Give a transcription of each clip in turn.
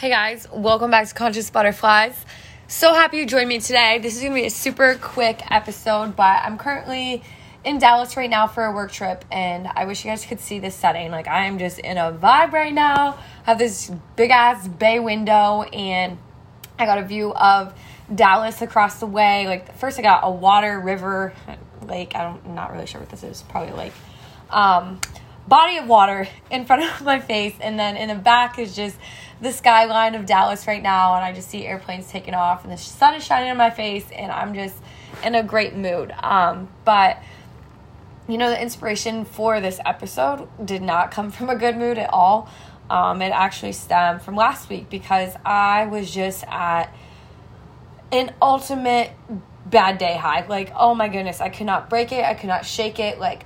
Hey guys, welcome back to Conscious Butterflies. So happy you joined me today. This is to be a super quick episode, but I'm currently in Dallas right now for a work trip and I wish you guys could see this setting. Like I am just in a vibe right now. I have this big ass bay window and I got a view of Dallas across the way. Like first I got a water, river, lake. I don't I'm not really sure what this is. Probably like um body of water in front of my face and then in the back is just the skyline of Dallas right now, and I just see airplanes taking off, and the sun is shining in my face, and I'm just in a great mood. Um, but you know, the inspiration for this episode did not come from a good mood at all. Um, it actually stemmed from last week because I was just at an ultimate bad day high. Like, oh my goodness, I could not break it, I could not shake it. Like,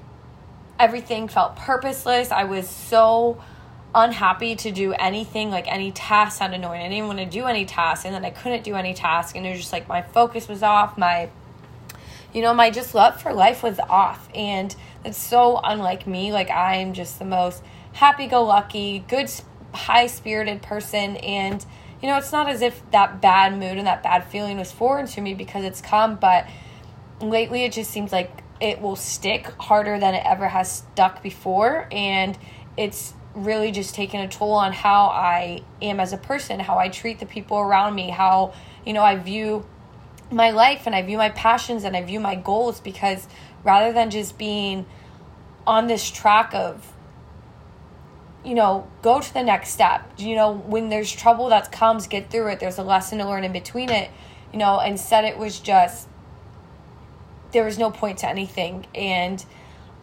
everything felt purposeless. I was so unhappy to do anything, like any task sounded annoying. I didn't want to do any task, and then I couldn't do any task, and it was just like my focus was off. My, you know, my just love for life was off, and it's so unlike me. Like I'm just the most happy-go-lucky, good, high-spirited person, and you know, it's not as if that bad mood and that bad feeling was foreign to me because it's come, but lately it just seems like it will stick harder than it ever has stuck before, and it's really just taken a toll on how I am as a person, how I treat the people around me, how, you know, I view my life and I view my passions and I view my goals because rather than just being on this track of, you know, go to the next step, you know, when there's trouble that comes, get through it. There's a lesson to learn in between it, you know, instead it was just, there was no point to anything. And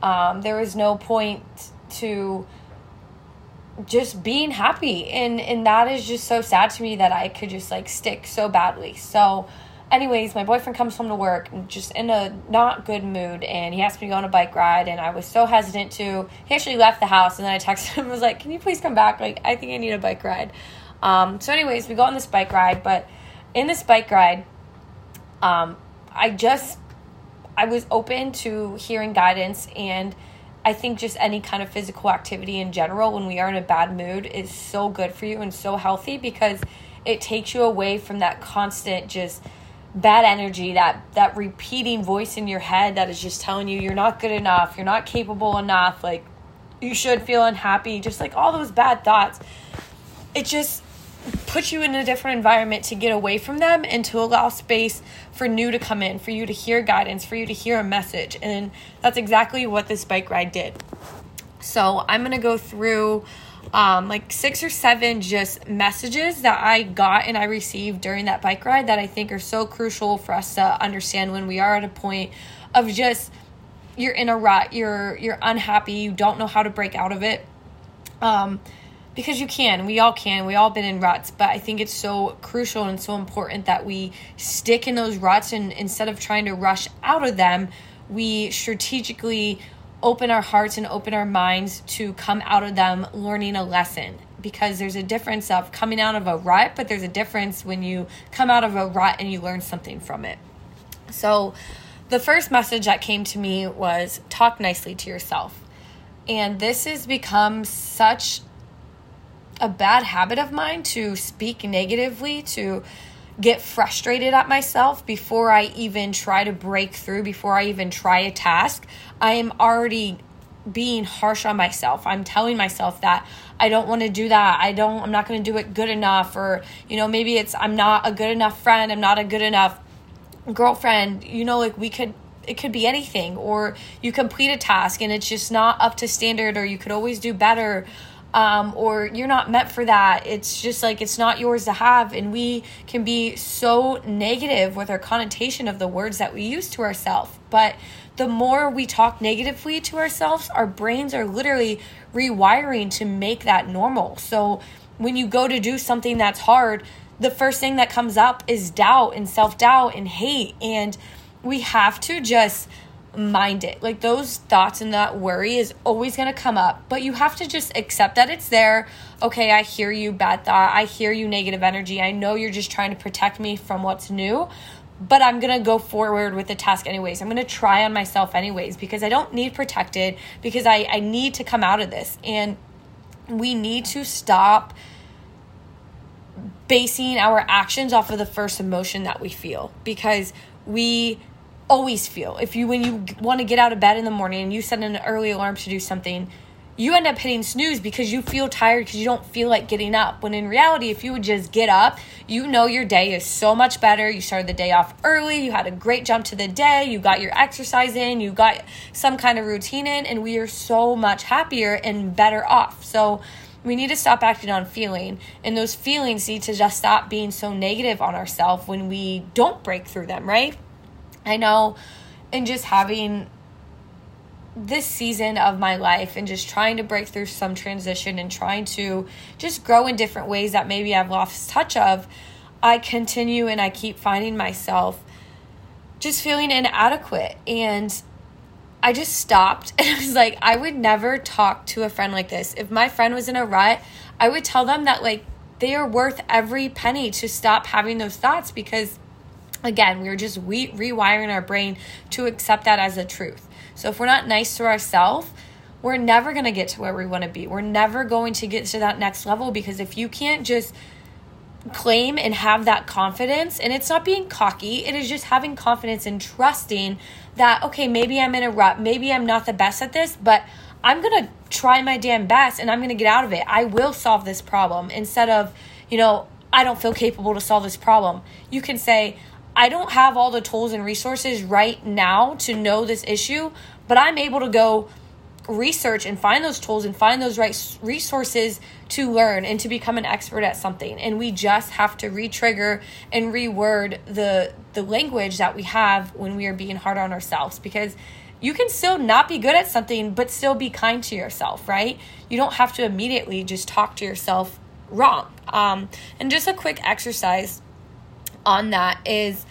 um, there was no point to, just being happy and and that is just so sad to me that I could just like stick so badly. So anyways, my boyfriend comes home to work and just in a not good mood and he asked me to go on a bike ride and I was so hesitant to he actually left the house and then I texted him was like, Can you please come back? Like I think I need a bike ride. Um so anyways we go on this bike ride, but in this bike ride, um I just I was open to hearing guidance and I think just any kind of physical activity in general when we are in a bad mood is so good for you and so healthy because it takes you away from that constant just bad energy that that repeating voice in your head that is just telling you you're not good enough. You're not capable enough. Like you should feel unhappy. Just like all those bad thoughts. It just put you in a different environment to get away from them and to allow space for new to come in, for you to hear guidance, for you to hear a message. And that's exactly what this bike ride did. So I'm going to go through um, like six or seven just messages that I got and I received during that bike ride that I think are so crucial for us to understand when we are at a point of just you're in a rut, you're you're unhappy, you don't know how to break out of it. Um, because you can we all can we all been in ruts but i think it's so crucial and so important that we stick in those ruts and instead of trying to rush out of them we strategically open our hearts and open our minds to come out of them learning a lesson. Because there's a difference of coming out of a rut but there's a difference when you come out of a rut and you learn something from it. So the first message that came to me was talk nicely to yourself. And this has become such a bad habit of mine to speak negatively, to get frustrated at myself before I even try to break through, before I even try a task. I am already being harsh on myself. I'm telling myself that I don't want to do that. I don't I'm not going to do it good enough or you know maybe it's I'm not a good enough friend, I'm not a good enough girlfriend. You know like we could it could be anything or you complete a task and it's just not up to standard or you could always do better um, or you're not meant for that. It's just like it's not yours to have. And we can be so negative with our connotation of the words that we use to ourselves. But the more we talk negatively to ourselves, our brains are literally rewiring to make that normal. So when you go to do something that's hard, the first thing that comes up is doubt and self doubt and hate. And we have to just mind it. Like those thoughts and that worry is always going to come up, but you have to just accept that it's there. Okay, I hear you, bad thought. I hear you, negative energy. I know you're just trying to protect me from what's new, but I'm going to go forward with the task anyways. I'm going to try on myself anyways because I don't need protected because I, I need to come out of this. And we need to stop basing our actions off of the first emotion that we feel because we always feel if you when you want to get out of bed in the morning and you set an early alarm to do something you end up hitting snooze because you feel tired because you don't feel like getting up. When in reality, if you would just get up, you know your day is so much better. You started the day off early, you had a great jump to the day, you got your exercise in, you got some kind of routine in, and we are so much happier and better off. So, we need to stop acting on feeling and those feelings need to just stop being so negative on ourselves when we don't break through them right i know and just having this season of my life and just trying to break through some transition and trying to just grow in different ways that maybe I've lost touch of, I continue and I keep finding myself just feeling inadequate. And I just stopped and I was like, I would never talk to a friend like this. If my friend was in a rut, I would tell them that, like, they are worth every penny to stop having those thoughts because, again, we are just re- rewiring our brain to accept that as a truth. So if we're not nice to ourselves, we're never going to get to where we want to be. We're never going to get to that next level because if you can't just claim and have that confidence, and it's not being cocky, it is just having confidence and trusting that, okay, maybe I'm in a rut, maybe I'm not the best at this, but I'm going to try my damn best and I'm going to get out of it. I will solve this problem instead of, you know, I don't feel capable to solve this problem. You can say, I don't have all the tools and resources right now to know this issue, but I'm able to go research and find those tools and find those right resources to learn and to become an expert at something. And we just have to re-trigger and reword the the language that we have when we are being hard on ourselves because you can still not be good at something but still be kind to yourself right? You don't have to immediately just talk to yourself wrong. Um, and just a quick exercise on that is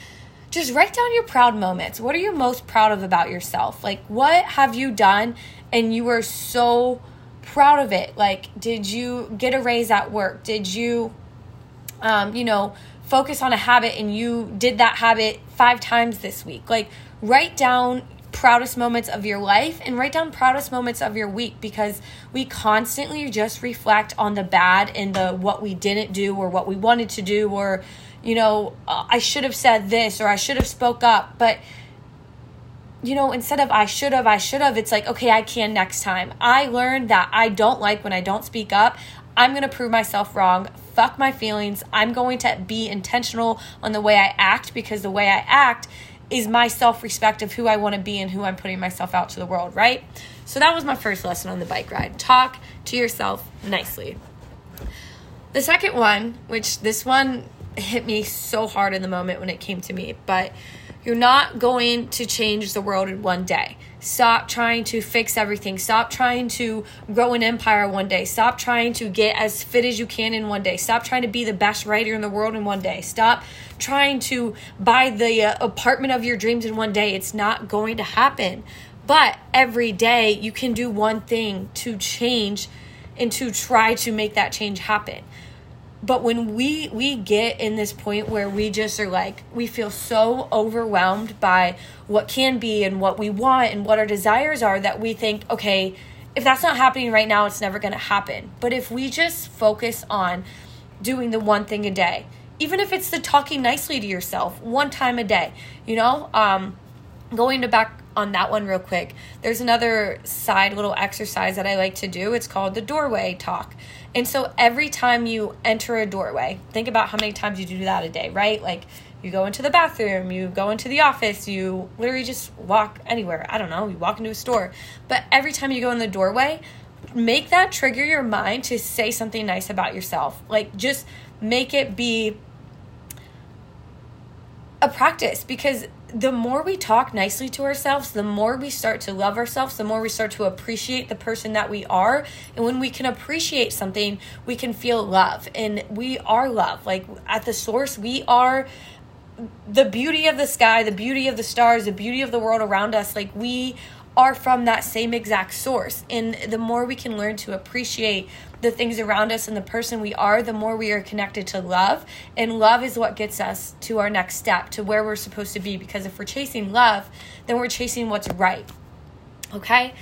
just write down your proud moments. What are you most proud of about yourself? Like, what have you done and you were so proud of it? Like, did you get a raise at work? Did you, um, you know, focus on a habit and you did that habit five times this week? Like, write down proudest moments of your life and write down proudest moments of your week because we constantly just reflect on the bad and the what we didn't do or what we wanted to do or you know, uh, I should have said this or I should have spoke up. But, you know, instead of I should have, I should have, it's like, okay, I can next time. I learned that I don't like when I don't speak up. I'm going to prove myself wrong. Fuck my feelings. I'm going to be intentional on the way I act because the way I act is my self respect of who I want to be and who I'm putting myself out to the world, right? So that was my first lesson on the bike ride. Talk to yourself nicely. The second one, which this one hit me so hard in the moment when it came to me. But you're not going to change the world in one day. Stop trying to fix everything. Stop trying to grow an empire one day. Stop trying to get as fit as you can in one day. Stop trying to be the best writer in the world in one day. Stop trying to buy the uh, apartment of your dreams in one day. It's not going to happen. But every day you can do one thing to change and to try to make that change happen but when we we get in this point where we just are like we feel so overwhelmed by what can be and what we want and what our desires are that we think okay if that's not happening right now it's never going to happen. But if we just focus on doing the one thing a day even if it's the talking nicely to yourself one time a day you know um going to back on that one real quick there's another side little exercise that i like to do. It's called the doorway talk and so every time you enter a doorway, think about how many times you do that a day, right? Like you go into the bathroom, you go into the office, you literally just walk anywhere. I don't know, you walk into a store. But every time you go in the doorway, make that trigger your mind to say something nice about yourself. Like just make it be a practice because the more we talk nicely to ourselves, the more we start to love ourselves, the more we start to appreciate the person that we are. And when we can appreciate something, we can feel love. And we are love. Like at the source, we are the beauty of the sky, the beauty of the stars, the beauty of the world around us. Like we are from that same exact source. And the more we can learn to appreciate the things around us and the person we are, the more we are connected to love. And love is what gets us to our next step, to where we're supposed to be. Because if we're chasing love, then we're chasing what's right. Okay?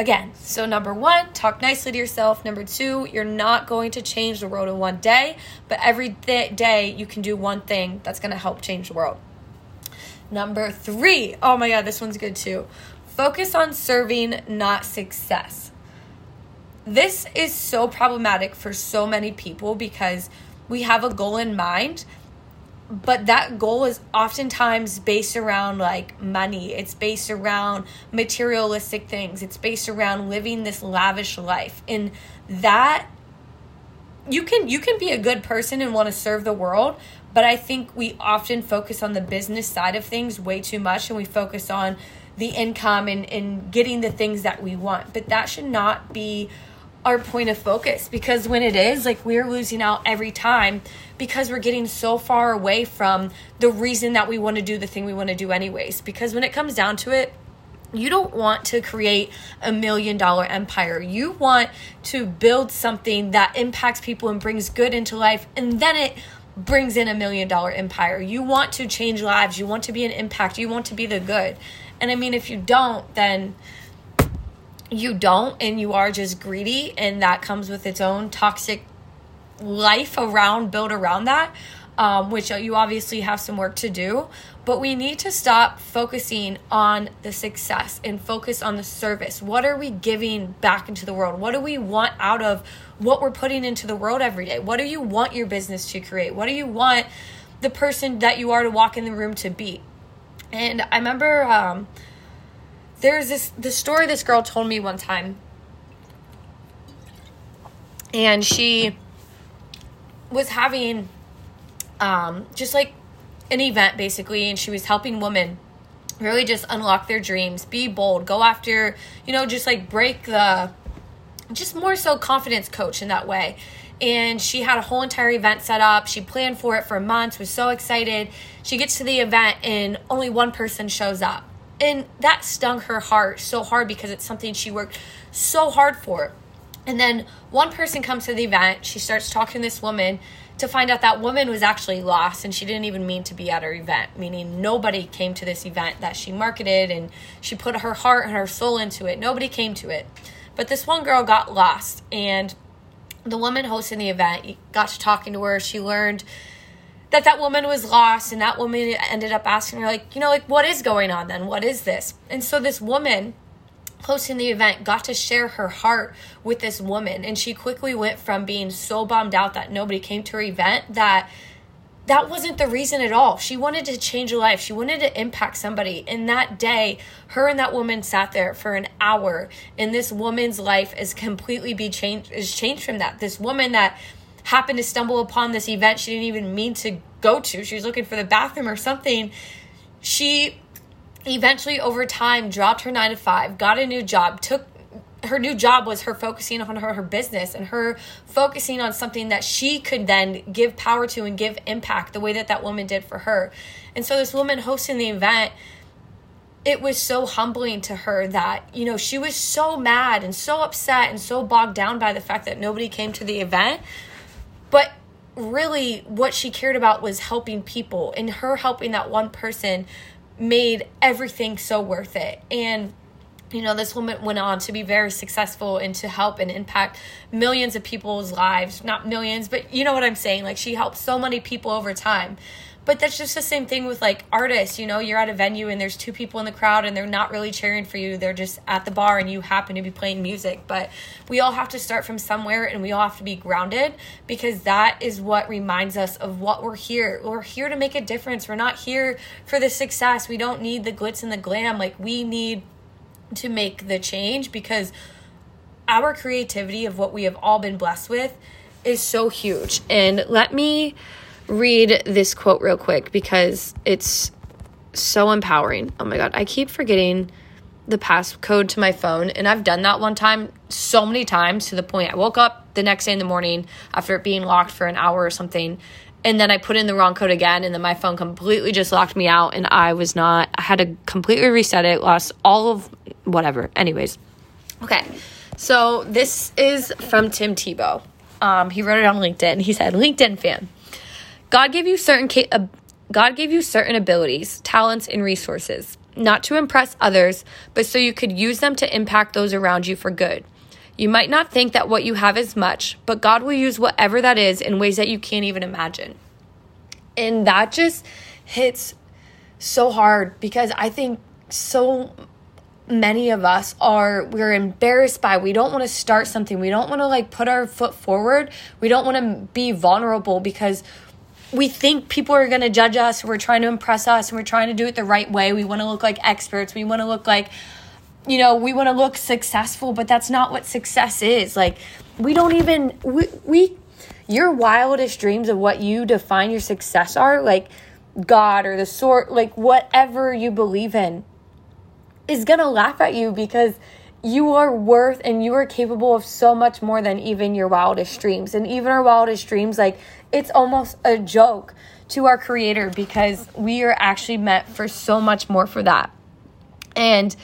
again, so number one, talk nicely to yourself. Number two, you're not going to change the world in one day, but every th- day you can do one thing that's going to help change the world. Number three, oh my God, this one's good too. Focus on serving, not success. This is so problematic for so many people because we have a goal in mind but that goal is oftentimes based around like money. It's based around materialistic things. It's based around living this lavish life. And that you can you can be a good person and want to serve the world but i think we often focus on the business side of things way too much and we focus on the income and, and getting the things that we want but that should not be our point of focus because when it is like we're losing out every time because we're getting so far away from the reason that we want to do the thing we want to do anyways because when it comes down to it you don't want to create a million dollar empire. You want to build something that impacts people and brings good into life, and then it brings in a million dollar empire. You want to change lives. You want to be an impact. You want to be the good. And I mean, if you don't, then you don't and you are just greedy and that comes with its own toxic life around built around that um, which you obviously have some work to do. But we need to stop focusing on the success and focus on the service. What are we giving back into the world? What do we want out of what we're putting into the world every day? What do you want your business to create? What do you want the person that you are to walk in the room to be and i remember um, there's this the story this girl told me one time. And she was having um, just like an event basically and she was helping women really just unlock their dreams be bold go after you know just like break the just more so confidence coach in that way and she had a whole entire event set up she planned for it for months was so excited she gets to the event and only one person shows up and that stung her heart so hard because it's something she worked so hard for. And then one person comes to the event, she starts talking to this woman to find out that woman was actually lost and she didn't even mean to be at her event, meaning nobody came to this event that she marketed and she put her heart and her soul into it. Nobody came to it. But this one girl got lost and the woman hosting the event got to talking to her. She learned that that woman was lost and that woman ended up asking her like you know like what is going on then what is this and so this woman hosting the event got to share her heart with this woman and she quickly went from being so bummed out that nobody came to her event that that wasn't the reason at all. She wanted to change a life. She wanted to impact somebody. And that day, her and that woman sat there for an hour, and this woman's life is completely be changed is changed from that. This woman that happened to stumble upon this event she didn't even mean to go to. She was looking for the bathroom or something. She eventually, over time, dropped her nine to five, got a new job, took her new job was her focusing on her, her business and her focusing on something that she could then give power to and give impact the way that that woman did for her. And so, this woman hosting the event it was so humbling to her that you know she was so mad and so upset and so bogged down by the fact that nobody came to the event but really, what she cared about was helping people, and her helping that one person made everything so worth it. And you know, this woman went on to be very successful and to help and impact millions of people's lives. Not millions, but you know what I'm saying. Like, she helped so many people over time. But that's just the same thing with like artists. You know, you're at a venue and there's two people in the crowd and they're not really cheering for you. They're just at the bar and you happen to be playing music. But we all have to start from somewhere and we all have to be grounded because that is what reminds us of what we're here. We're here to make a difference. We're not here for the success. We don't need the glitz and the glam. Like, we need to make the change because our creativity of what we have all been blessed with is so huge. And let me read this quote real quick because it's so empowering. Oh my God, I keep forgetting the passcode to my phone, and I've done that one time so many times to the point I woke up the next day in the morning after it being locked for an hour or something. And then I put in the wrong code again, and then my phone completely just locked me out, and I was not, I had to completely reset it, lost all of whatever. Anyways, okay, so this is from Tim Tebow. Um, he wrote it on LinkedIn. He said, LinkedIn fan. God gave you certain ca- uh, God gave you certain abilities, talents, and resources. not to impress others, but so you could use them to impact those around you for good. You might not think that what you have is much, but God will use whatever that is in ways that you can't even imagine. And that just hits so hard because I think so many of us are we're embarrassed by we don't want to start something. We don't want to like put our foot forward. We don't want to be vulnerable because we think people are going to judge us we're trying to impress us and we're trying to do it the right way. We want to look like experts. We want to look like you know we want to look successful but that's not what success is like we don't even we, we your wildest dreams of what you define your success are like god or the sort like whatever you believe in is going to laugh at you because you are worth and you are capable of so much more than even your wildest dreams. And even our wildest dreams, like it's almost a joke to our creator because we are actually meant for so much more for that. And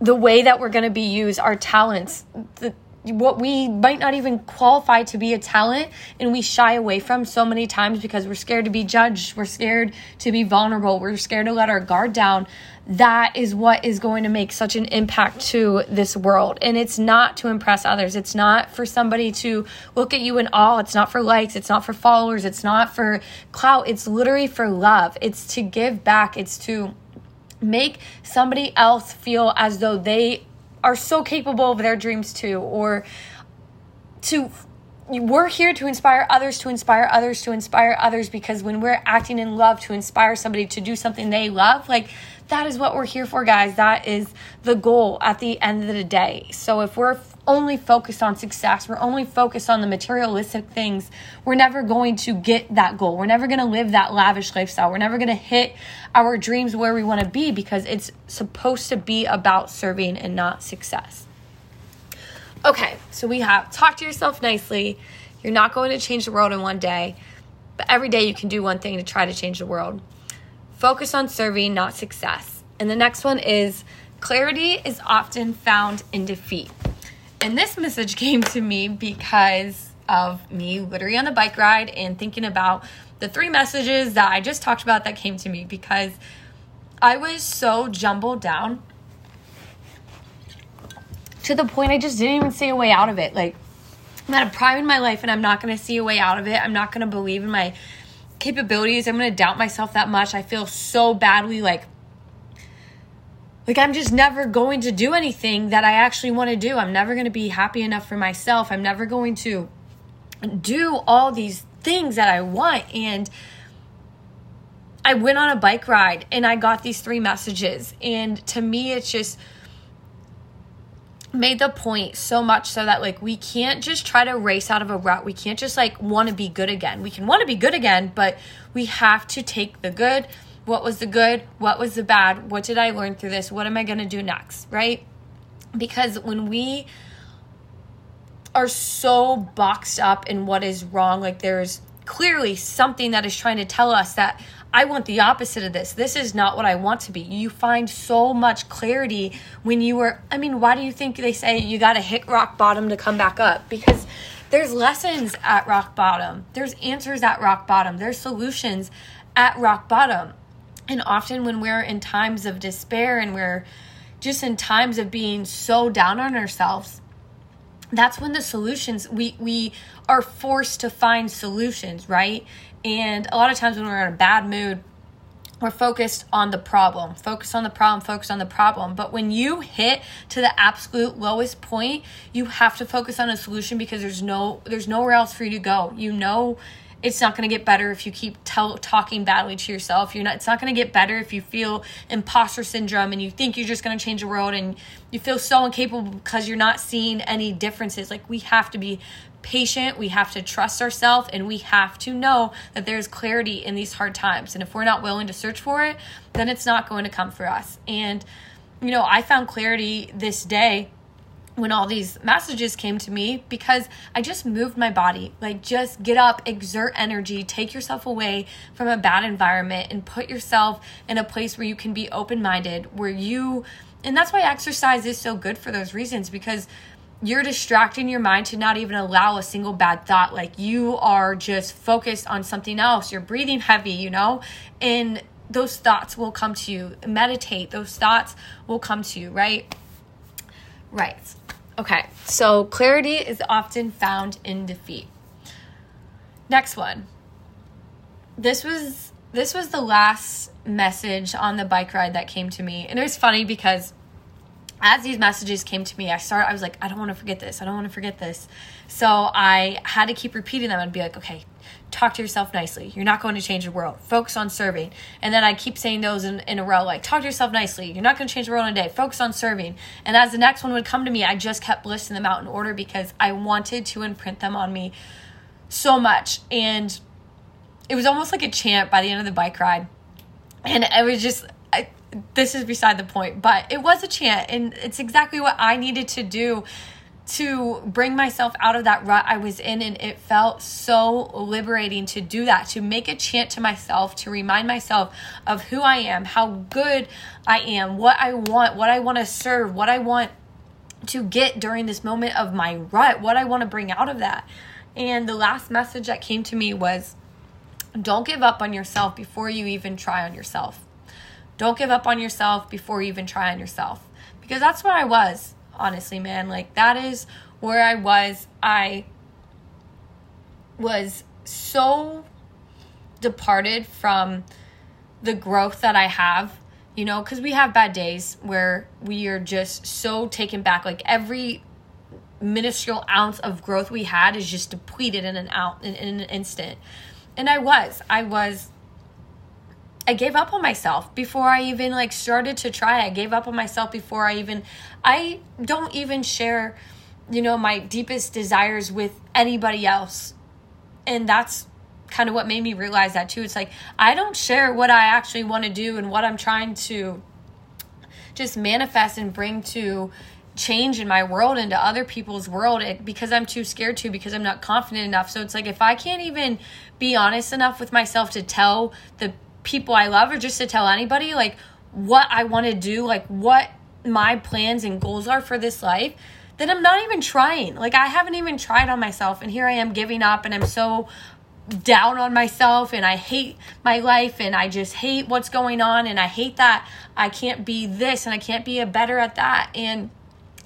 the way that we're going to be used, our talents, the what we might not even qualify to be a talent and we shy away from so many times because we're scared to be judged, we're scared to be vulnerable, we're scared to let our guard down. That is what is going to make such an impact to this world. And it's not to impress others. It's not for somebody to look at you in awe. It's not for likes. It's not for followers. It's not for clout. It's literally for love. It's to give back. It's to make somebody else feel as though they are so capable of their dreams too or to we're here to inspire others to inspire others to inspire others because when we're acting in love to inspire somebody to do something they love like that is what we're here for guys. That is the goal at the end of the day. So if we're only focused on success we're only focused on the materialistic things we're never going to get that goal we're never going to live that lavish lifestyle we're never going to hit our dreams where we want to be because it's supposed to be about serving and not success Okay, so we have talk to yourself nicely. You're not going to change the world in one day, but every day you can do one thing to try to change the world. Focus on serving, not success. And the next one is clarity is often found in defeat. And this message came to me because of me literally on the bike ride and thinking about the three messages that I just talked about that came to me because I was so jumbled down to the point I just didn't even see a way out of it. Like, I'm at a prime in my life and I'm not going to see a way out of it. I'm not going to believe in my capabilities. I'm going to doubt myself that much. I feel so badly like like I'm just never going to do anything that I actually want to do. I'm never going to be happy enough for myself. I'm never going to do all these things that I want and I went on a bike ride and I got these three messages and to me it's just made the point so much so that like we can't just try to race out of a rut. We can't just like want to be good again. We can want to be good again, but we have to take the good. What was the good? What was the bad? What did I learn through this? What am I going to do next? Right? Because when we are so boxed up in what is wrong, like there's clearly something that is trying to tell us that I want the opposite of this. This is not what I want to be. You find so much clarity when you are, I mean, why do you think they say you got to hit rock bottom to come back up? Because there's lessons at rock bottom, there's answers at rock bottom, there's solutions at rock bottom. And often when we're in times of despair and we're just in times of being so down on ourselves, that's when the solutions we we are forced to find solutions, right? And a lot of times when we're in a bad mood, we're focused on the problem, focus on the problem, focus on the problem. But when you hit to the absolute lowest point, you have to focus on a solution because there's no there's nowhere else for you to go. You know it's not going to get better if you keep tell, talking badly to yourself. You're not. It's not going to get better if you feel imposter syndrome and you think you're just going to change the world and you feel so incapable because you're not seeing any differences. Like we have to be patient. We have to trust ourselves, and we have to know that there's clarity in these hard times. And if we're not willing to search for it, then it's not going to come for us. And you know, I found clarity this day when all these messages came to me because I just moved my body. Like, just get up, exert energy, take yourself away from a bad environment, and put yourself in a place where you can be open minded, where you, and that's why exercise is so good for those reasons because you're distracting your mind to not even allow a single bad thought. Like, you are just focused on something else. You're breathing heavy, you know? And those thoughts will come to you. Meditate, those thoughts will come to you, right? Right. Okay. So clarity is often found in defeat. Next one. This was this was the last message on the bike ride that came to me. And it was funny because as these messages came to me, I started I was like, I don't want to forget this. I don't want to forget this. So I had to keep repeating them and be like, okay, talk to yourself nicely. You're not going to change the world. Focus on serving. And then I keep saying those in, in a row, like talk to yourself nicely. You're not going to change the world in a day. Focus on serving. And as the next one would come to me, I just kept listing them out in order because I wanted to imprint them on me so much. And it was almost like a chant by the end of the bike ride. And it was just, I, this is beside the point, but it was a chant. And it's exactly what I needed to do to bring myself out of that rut I was in. And it felt so liberating to do that, to make a chant to myself, to remind myself of who I am, how good I am, what I want, what I want to serve, what I want to get during this moment of my rut, what I want to bring out of that. And the last message that came to me was don't give up on yourself before you even try on yourself. Don't give up on yourself before you even try on yourself. Because that's where I was, honestly, man. Like, that is where I was. I was so departed from the growth that I have, you know, because we have bad days where we are just so taken back. Like, every minuscule ounce of growth we had is just depleted in an out in, in an instant and I was. I was I gave up on myself before I even like started to try. I gave up on myself before I even I don't even share, you know, my deepest desires with anybody else. And that's kind of what made me realize that too. It's like I don't share what I actually want to do and what I'm trying to just manifest and bring to change in my world into other people's world it, because I'm too scared to because I'm not confident enough. So it's like if I can't even be honest enough with myself to tell the people I love or just to tell anybody like what I want to do, like what my plans and goals are for this life, then I'm not even trying. Like I haven't even tried on myself and here I am giving up and I'm so down on myself and I hate my life and I just hate what's going on and I hate that I can't be this and I can't be a better at that and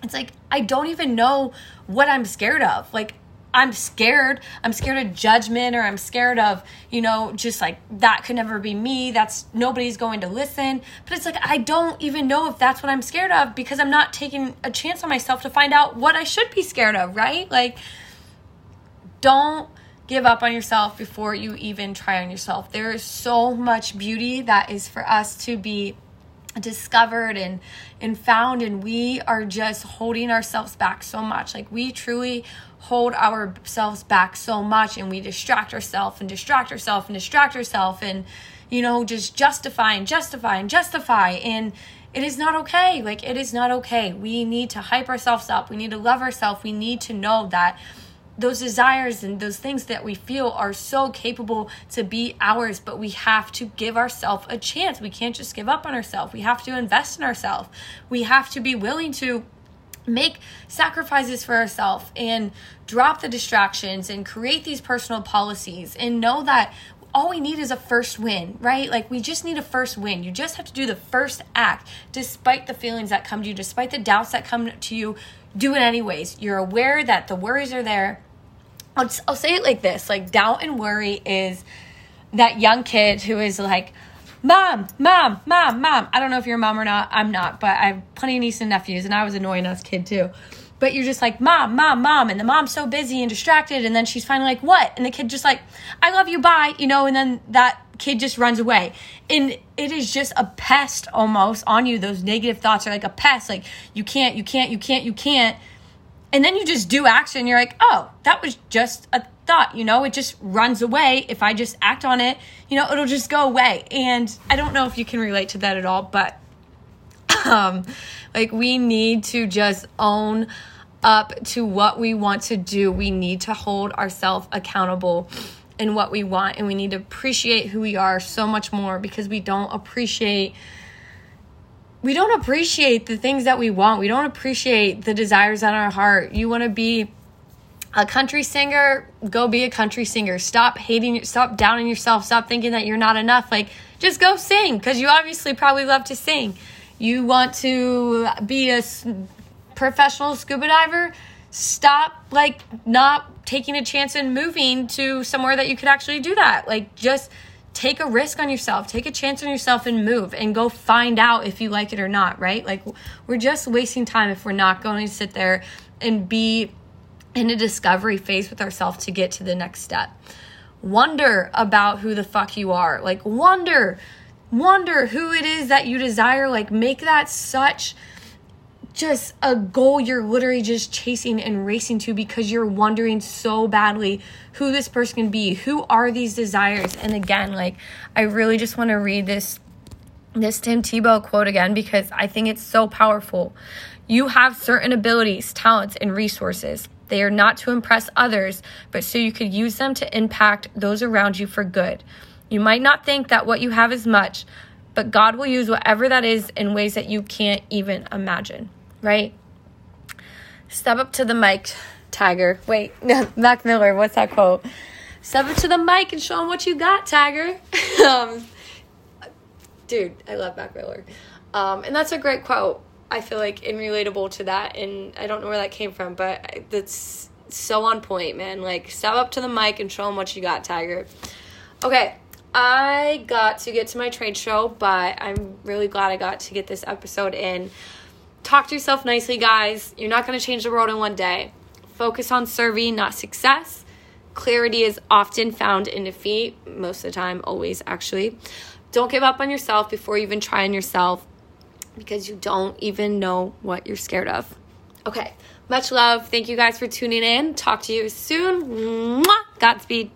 it's like I don't even know what I'm scared of. Like I'm scared. I'm scared of judgment or I'm scared of, you know, just like that could never be me. That's nobody's going to listen. But it's like I don't even know if that's what I'm scared of because I'm not taking a chance on myself to find out what I should be scared of, right? Like don't give up on yourself before you even try on yourself. There is so much beauty that is for us to be discovered and and found and we are just holding ourselves back so much. Like we truly hold ourselves back so much and we distract ourselves and distract ourselves and distract ourselves and you know just justify and justify and justify. And it is not okay. Like it is not okay. We need to hype ourselves up. We need to love ourselves. We need to know that those desires and those things that we feel are so capable to be ours, but we have to give ourselves a chance. We can't just give up on ourselves. We have to invest in ourselves. We have to be willing to make sacrifices for ourselves and drop the distractions and create these personal policies and know that all we need is a first win, right? Like we just need a first win. You just have to do the first act despite the feelings that come to you, despite the doubts that come to you. Do it anyways. You're aware that the worries are there. I'll, I'll say it like this like doubt and worry is that young kid who is like mom mom mom mom. I don't know if you're a mom or not i'm not but i have plenty of nieces and nephews and i was annoying as a kid too but you're just like mom mom mom and the mom's so busy and distracted and then she's finally like what and the kid just like i love you bye you know and then that kid just runs away and it is just a pest almost on you those negative thoughts are like a pest like you can't you can't you can't you can't and then you just do action. You're like, oh, that was just a thought, you know, it just runs away. If I just act on it, you know, it'll just go away. And I don't know if you can relate to that at all, but um, like we need to just own up to what we want to do. We need to hold ourselves accountable in what we want, and we need to appreciate who we are so much more because we don't appreciate we don't appreciate the things that we want. We don't appreciate the desires in our heart. You want to be a country singer, go be a country singer. Stop hating, stop downing yourself. Stop thinking that you're not enough. Like, just go sing because you obviously probably love to sing. You want to be a professional scuba diver? Stop like not taking a chance and moving to somewhere that you could actually do that. Like just take a risk on yourself, take a chance on yourself and move and go find out if you like it or not, right? Like we're just wasting time if we're not going to sit there and be in a discovery phase with ourselves to get to the next step. Wonder about who the fuck you are. Like wonder wonder who it is that you desire. Like make that such just a goal you're literally just chasing and racing to because you're wondering so badly who this person can be who are these desires? And again like i really just want to read this this tim tebow quote again because i think it's so powerful. You have certain abilities talents and resources. They are not to impress others but so you could use them to impact those around you for good. You might not think that what you have is much but god will use whatever that is in ways that you can't even imagine right? Step up to the mic, Tiger. Wait, no, Mac Miller, what's that quote? Step up to the mic and show them what you got, Tiger. um, dude, I love Mac Miller. Um, and that's a great quote. I feel like and relatable to that. And I don't know where that came from, but that's so on point, man. Like, step up to the mic and show them what you got, Tiger. Okay, I got to get to my trade show, but I'm really glad I got to get this episode in. Talk to yourself nicely, guys. You're not going to change the world in one day. Focus on serving, not success. Clarity is often found in defeat, most of the time, always actually. Don't give up on yourself before you even try on yourself because you don't even know what you're scared of. Okay, much love. Thank you guys for tuning in. Talk to you soon. Godspeed.